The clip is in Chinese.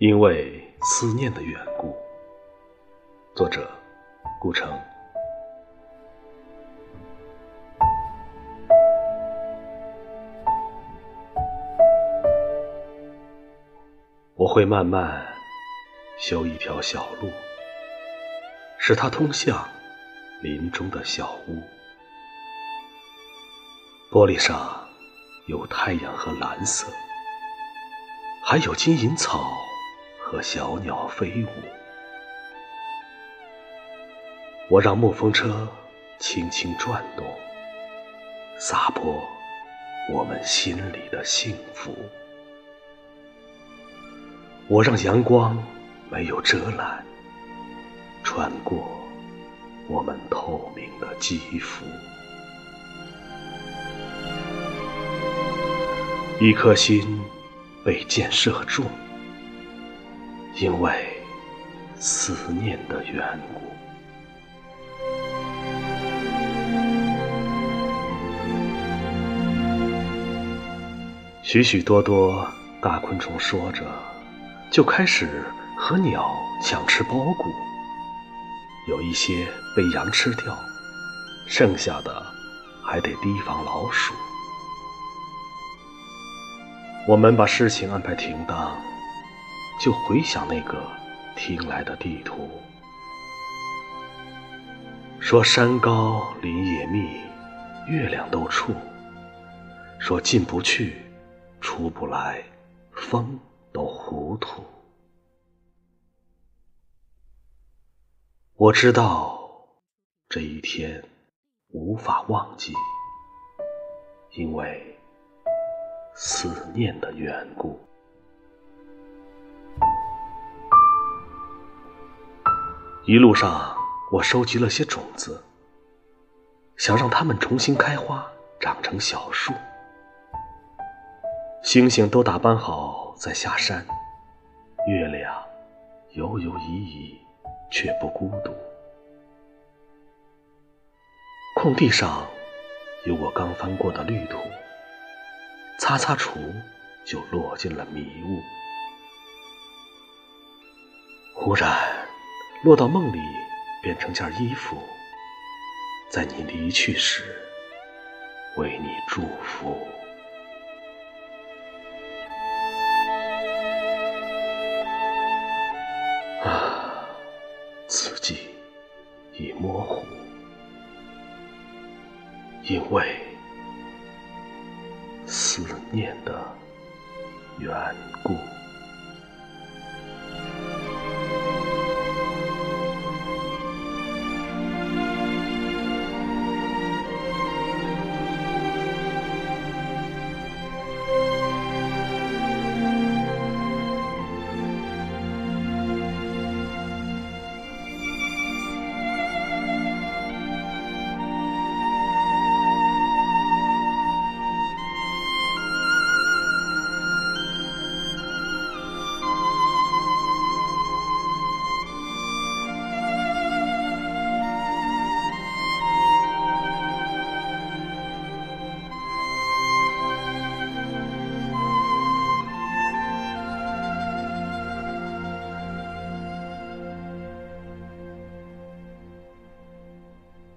因为思念的缘故。作者：顾城。我会慢慢修一条小路，使它通向林中的小屋。玻璃上有太阳和蓝色，还有金银草和小鸟飞舞。我让木风车轻轻转动，洒播我们心里的幸福。我让阳光没有遮拦，穿过我们透明的肌肤。一颗心被箭射中，因为思念的缘故。许许多多大昆虫说着。就开始和鸟抢吃苞谷，有一些被羊吃掉，剩下的还得提防老鼠。我们把事情安排停当，就回想那个听来的地图，说山高林也密，月亮都处，说进不去，出不来，风。都糊涂。我知道这一天无法忘记，因为思念的缘故。一路上，我收集了些种子，想让它们重新开花，长成小树。星星都打扮好。再下山，月亮犹犹疑疑，却不孤独。空地上有我刚翻过的绿土，擦擦除就落进了迷雾。忽然落到梦里，变成件衣服，在你离去时为你祝福。字迹已模糊，因为思念的缘故。